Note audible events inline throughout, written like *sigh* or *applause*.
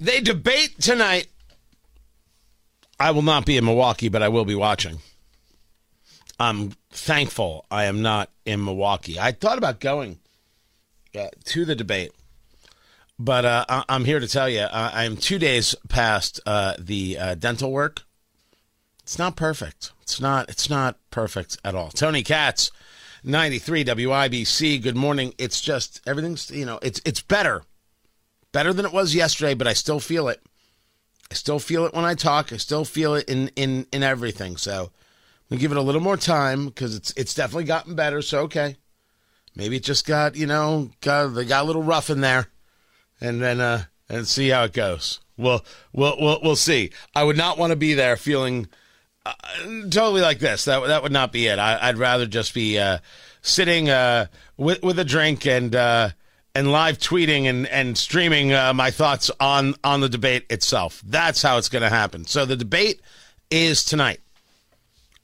They debate tonight. I will not be in Milwaukee, but I will be watching. I'm thankful I am not in Milwaukee. I thought about going uh, to the debate, but uh, I- I'm here to tell you I'm two days past uh, the uh, dental work. It's not perfect. It's not. It's not perfect at all. Tony Katz, 93 WIBC. Good morning. It's just everything's. You know, it's it's better better than it was yesterday, but I still feel it. I still feel it when I talk. I still feel it in in in everything. So we give it a little more time because it's it's definitely gotten better. So okay, maybe it just got you know got they got a little rough in there, and then uh and see how it goes. We'll we'll we'll, we'll see. I would not want to be there feeling uh, totally like this. That that would not be it. I, I'd rather just be uh, sitting uh, with with a drink and uh, and live tweeting and and streaming uh, my thoughts on on the debate itself. That's how it's going to happen. So the debate is tonight.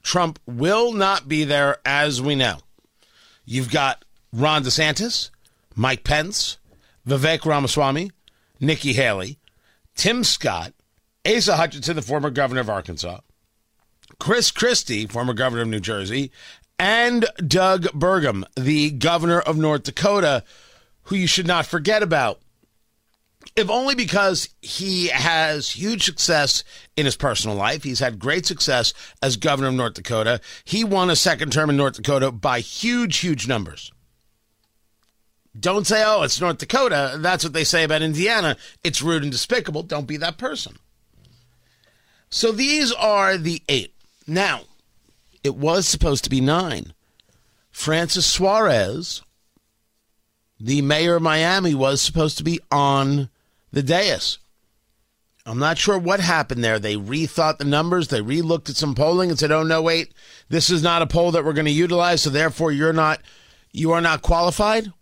Trump will not be there, as we know. You've got Ron DeSantis, Mike Pence, Vivek Ramaswamy, Nikki Haley, Tim Scott, Asa Hutchinson, the former governor of Arkansas, Chris Christie, former governor of New Jersey, and Doug Burgum, the governor of North Dakota, who you should not forget about. If only because he has huge success in his personal life. He's had great success as governor of North Dakota. He won a second term in North Dakota by huge, huge numbers. Don't say, oh, it's North Dakota. That's what they say about Indiana. It's rude and despicable. Don't be that person. So these are the eight. Now, it was supposed to be nine. Francis Suarez, the mayor of Miami, was supposed to be on the dais. I'm not sure what happened there. They rethought the numbers. They relooked at some polling and said, "Oh no, wait, this is not a poll that we're going to utilize. So therefore, you're not, you are not qualified.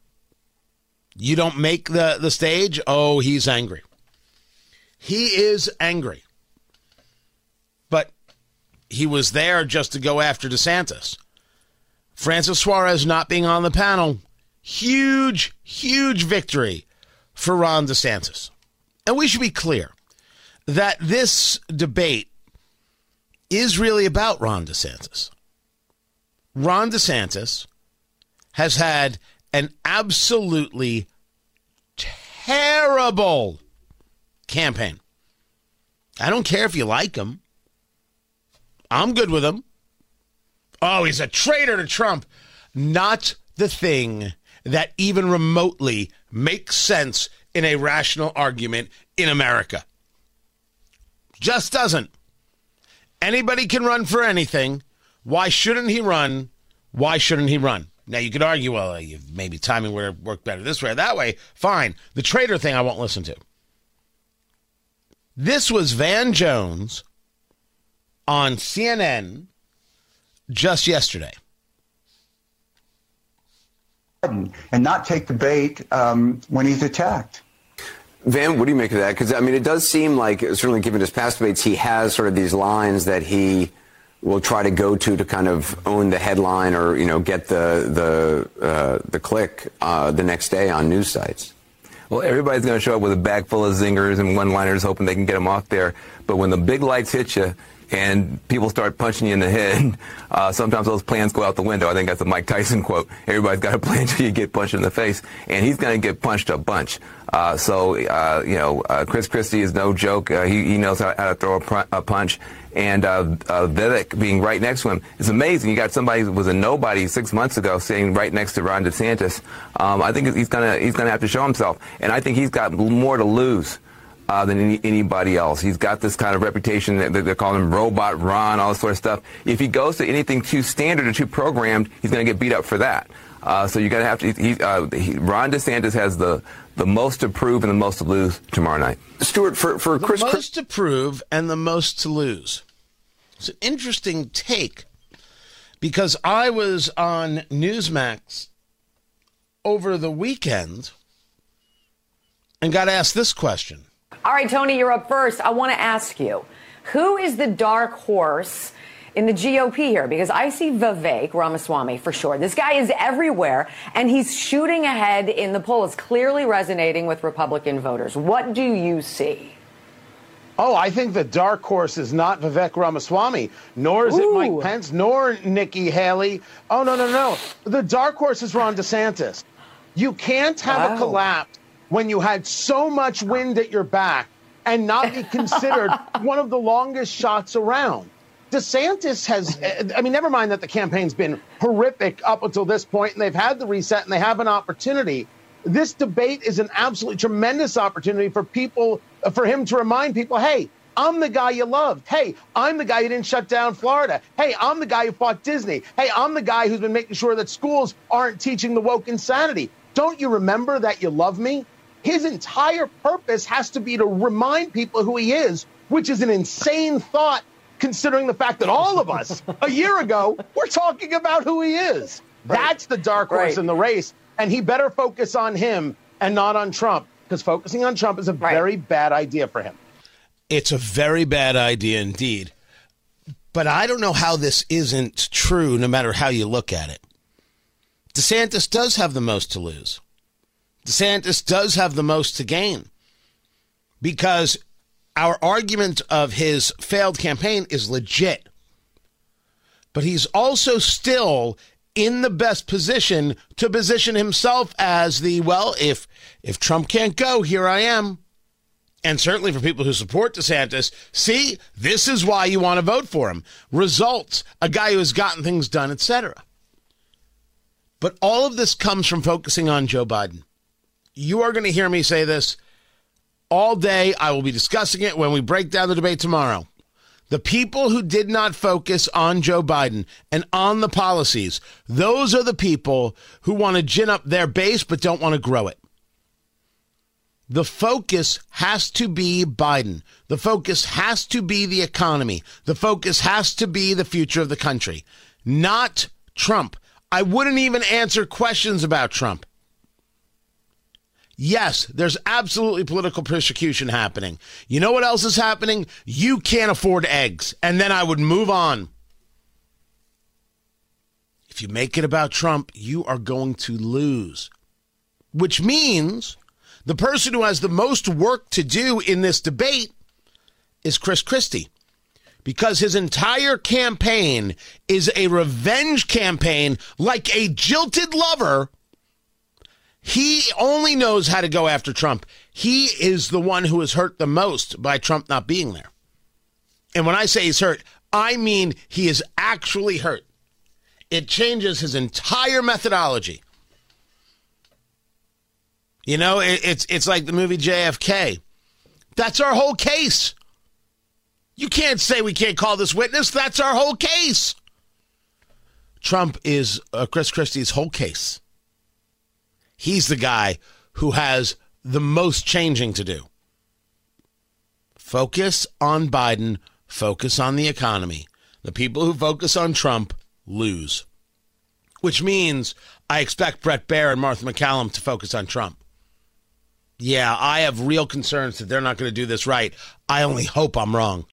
You don't make the the stage." Oh, he's angry. He is angry. But he was there just to go after DeSantis. Francis Suarez not being on the panel, huge, huge victory for Ron DeSantis. And we should be clear that this debate is really about Ron DeSantis. Ron DeSantis has had an absolutely terrible campaign. I don't care if you like him. I'm good with him. Oh, he's a traitor to Trump. Not the thing that even remotely makes sense in a rational argument in America. Just doesn't. Anybody can run for anything. Why shouldn't he run? Why shouldn't he run? Now you could argue, well, maybe timing would have worked better this way or that way. Fine. The traitor thing, I won't listen to. This was Van Jones on CNN just yesterday. And not take the bait um, when he's attacked. Van, what do you make of that? Because I mean, it does seem like, certainly given his past debates, he has sort of these lines that he will try to go to to kind of own the headline or you know get the the uh, the click uh, the next day on news sites. Well, everybody's going to show up with a bag full of zingers and one-liners, hoping they can get them off there. But when the big lights hit you and people start punching you in the head, *laughs* uh, sometimes those plans go out the window. I think that's a Mike Tyson quote. Everybody's got a plan until you get punched in the face, and he's going to get punched a bunch. Uh, so, uh, you know, uh, Chris Christie is no joke. Uh, he, he knows how, how to throw a, pr- a punch. And uh, Vivek being right next to him is amazing. You got somebody who was a nobody six months ago sitting right next to Ron DeSantis. Um, I think he's gonna he's gonna have to show himself, and I think he's got more to lose uh, than any, anybody else. He's got this kind of reputation that they're calling him Robot Ron, all this sort of stuff. If he goes to anything too standard or too programmed, he's going to get beat up for that. Uh, so you got to have to. He, uh, he, Ron DeSantis has the the most to prove and the most to lose tomorrow night. Stuart, for for the Chris, most to prove and the most to lose. It's an interesting take because I was on Newsmax over the weekend and got asked this question. All right, Tony, you're up first. I want to ask you who is the dark horse? in the GOP here because I see Vivek Ramaswamy for sure. This guy is everywhere and he's shooting ahead in the polls, clearly resonating with Republican voters. What do you see? Oh, I think the dark horse is not Vivek Ramaswamy, nor is Ooh. it Mike Pence, nor Nikki Haley. Oh, no, no, no. The dark horse is Ron DeSantis. You can't have oh. a collapse when you had so much wind at your back and not be considered *laughs* one of the longest shots around. DeSantis has, I mean, never mind that the campaign's been horrific up until this point, and they've had the reset and they have an opportunity. This debate is an absolutely tremendous opportunity for people, for him to remind people, hey, I'm the guy you loved. Hey, I'm the guy who didn't shut down Florida. Hey, I'm the guy who fought Disney. Hey, I'm the guy who's been making sure that schools aren't teaching the woke insanity. Don't you remember that you love me? His entire purpose has to be to remind people who he is, which is an insane thought considering the fact that all of us a year ago were talking about who he is. Right. That's the dark horse right. in the race, and he better focus on him and not on Trump because focusing on Trump is a right. very bad idea for him. It's a very bad idea indeed. But I don't know how this isn't true no matter how you look at it. DeSantis does have the most to lose. DeSantis does have the most to gain because our argument of his failed campaign is legit. But he's also still in the best position to position himself as the well, if if Trump can't go, here I am. And certainly for people who support DeSantis, see, this is why you want to vote for him. Results, a guy who has gotten things done, etc. But all of this comes from focusing on Joe Biden. You are going to hear me say this all day. I will be discussing it when we break down the debate tomorrow. The people who did not focus on Joe Biden and on the policies, those are the people who want to gin up their base but don't want to grow it. The focus has to be Biden. The focus has to be the economy. The focus has to be the future of the country, not Trump. I wouldn't even answer questions about Trump. Yes, there's absolutely political persecution happening. You know what else is happening? You can't afford eggs. And then I would move on. If you make it about Trump, you are going to lose. Which means the person who has the most work to do in this debate is Chris Christie. Because his entire campaign is a revenge campaign like a jilted lover he only knows how to go after Trump. He is the one who is hurt the most by Trump not being there. And when I say he's hurt, I mean he is actually hurt. It changes his entire methodology. You know, it, it's it's like the movie JFK. That's our whole case. You can't say we can't call this witness. That's our whole case. Trump is uh, Chris Christie's whole case he's the guy who has the most changing to do. Focus on Biden, focus on the economy. The people who focus on Trump lose. Which means I expect Bret Baier and Martha MacCallum to focus on Trump. Yeah, I have real concerns that they're not going to do this right. I only hope I'm wrong.